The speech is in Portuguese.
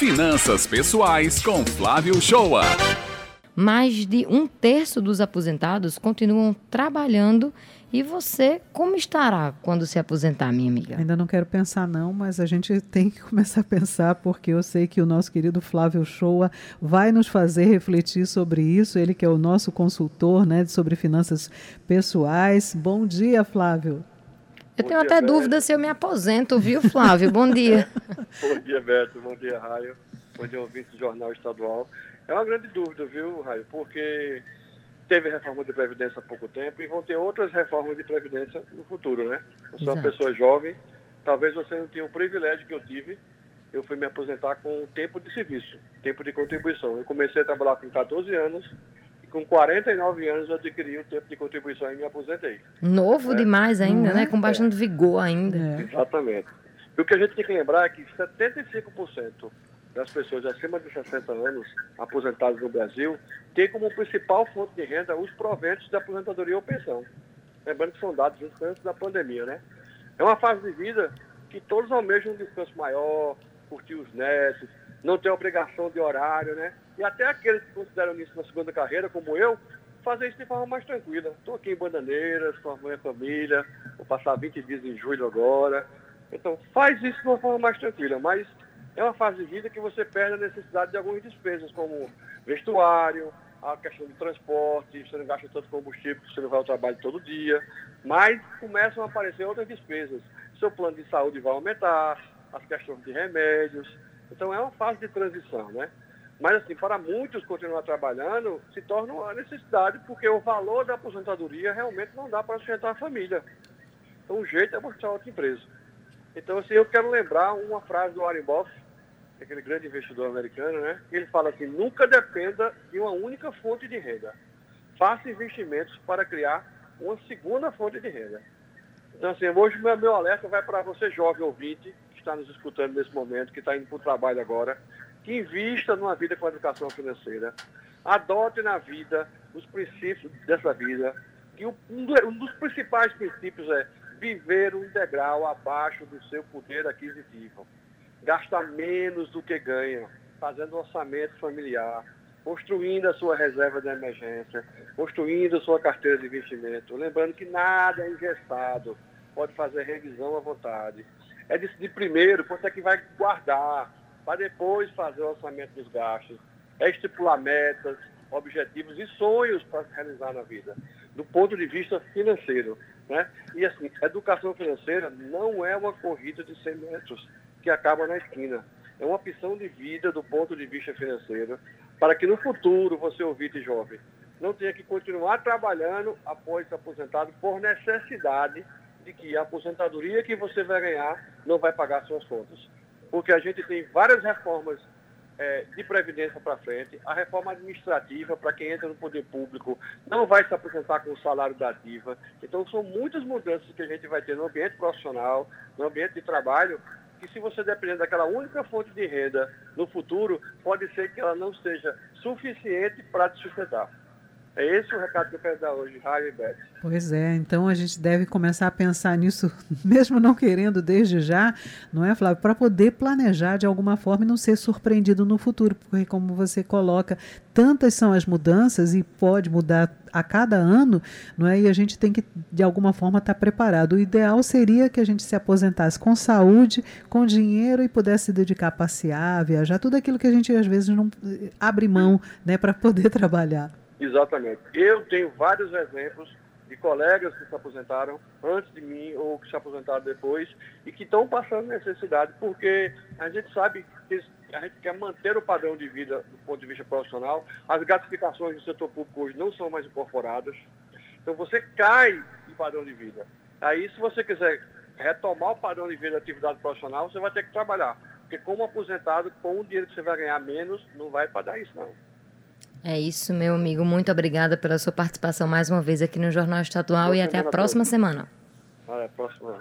Finanças Pessoais com Flávio Shoa. Mais de um terço dos aposentados continuam trabalhando. E você, como estará quando se aposentar, minha amiga? Ainda não quero pensar, não, mas a gente tem que começar a pensar, porque eu sei que o nosso querido Flávio Shoa vai nos fazer refletir sobre isso. Ele que é o nosso consultor né, sobre finanças pessoais. Bom dia, Flávio. Eu tenho até dúvida se eu me aposento, viu, Flávio? Bom dia. Bom dia, Beto. Bom dia, Raio. Bom dia, ouvinte do Jornal Estadual. É uma grande dúvida, viu, Raio? Porque teve reforma de Previdência há pouco tempo e vão ter outras reformas de Previdência no futuro, né? Eu sou uma pessoa jovem, talvez você não tenha o privilégio que eu tive. Eu fui me aposentar com tempo de serviço, tempo de contribuição. Eu comecei a trabalhar com 14 anos com 49 anos eu adquiri o tempo de contribuição e me aposentei. Novo é. demais ainda, né? Com bastante é. vigor ainda. É. Exatamente. E o que a gente tem que lembrar é que 75% das pessoas acima de 60 anos aposentadas no Brasil tem como principal fonte de renda os proventos da aposentadoria ou pensão. Lembrando que são dados antes da pandemia, né? É uma fase de vida que todos almejam um descanso maior, curtir os netos, não ter obrigação de horário, né? E até aqueles que consideram isso na segunda carreira, como eu, fazer isso de forma mais tranquila. Estou aqui em Bandaneiras, com a minha família, vou passar 20 dias em julho agora. Então, faz isso de uma forma mais tranquila, mas é uma fase de vida que você perde a necessidade de algumas despesas, como vestuário, a questão de transporte, você não gasta tanto combustível, você não vai ao trabalho todo dia, mas começam a aparecer outras despesas. Seu plano de saúde vai aumentar, as questões de remédios, então é uma fase de transição, né? Mas assim, para muitos continuar trabalhando se torna uma necessidade, porque o valor da aposentadoria realmente não dá para sustentar a família. Então o jeito é buscar outra empresa. Então assim, eu quero lembrar uma frase do Warren Buffett, é aquele grande investidor americano, né? Ele fala assim, nunca dependa de uma única fonte de renda. Faça investimentos para criar uma segunda fonte de renda. Então assim, hoje meu, meu alerta vai para você jovem ouvinte, está nos escutando nesse momento, que está indo para o trabalho agora, que invista numa vida com educação financeira, adote na vida os princípios dessa vida, que um dos principais princípios é viver um degrau abaixo do seu poder aquisitivo. Gasta menos do que ganha, fazendo orçamento familiar, construindo a sua reserva de emergência, construindo a sua carteira de investimento. Lembrando que nada é engessado, pode fazer revisão à vontade é decidir primeiro quanto é que vai guardar, para depois fazer o orçamento dos gastos. É estipular metas, objetivos e sonhos para realizar na vida, do ponto de vista financeiro. Né? E assim, educação financeira não é uma corrida de 100 metros que acaba na esquina. É uma opção de vida do ponto de vista financeiro, para que no futuro você, ouvinte jovem, não tenha que continuar trabalhando após se aposentado por necessidade de que a aposentadoria que você vai ganhar não vai pagar suas contas. Porque a gente tem várias reformas é, de previdência para frente, a reforma administrativa para quem entra no poder público não vai se aposentar com o salário da ativa. Então são muitas mudanças que a gente vai ter no ambiente profissional, no ambiente de trabalho, que se você depender daquela única fonte de renda no futuro, pode ser que ela não seja suficiente para te sustentar. É esse o recado que eu quero dar hoje, Raio e Beth. Pois é, então a gente deve começar a pensar nisso, mesmo não querendo desde já, não é, Flávio? Para poder planejar de alguma forma e não ser surpreendido no futuro, porque, como você coloca, tantas são as mudanças e pode mudar a cada ano, não é? E a gente tem que, de alguma forma, estar tá preparado. O ideal seria que a gente se aposentasse com saúde, com dinheiro e pudesse se dedicar a passear, viajar, tudo aquilo que a gente às vezes não abre mão né, para poder trabalhar. Exatamente. Eu tenho vários exemplos de colegas que se aposentaram antes de mim ou que se aposentaram depois e que estão passando necessidade porque a gente sabe que a gente quer manter o padrão de vida do ponto de vista profissional. As gratificações do setor público hoje não são mais incorporadas. Então você cai de padrão de vida. Aí se você quiser retomar o padrão de vida da atividade profissional, você vai ter que trabalhar. Porque como aposentado, com o dinheiro que você vai ganhar menos, não vai para dar isso não. É isso, meu amigo. Muito obrigada pela sua participação mais uma vez aqui no Jornal Estadual e até a próxima semana. Até a próxima.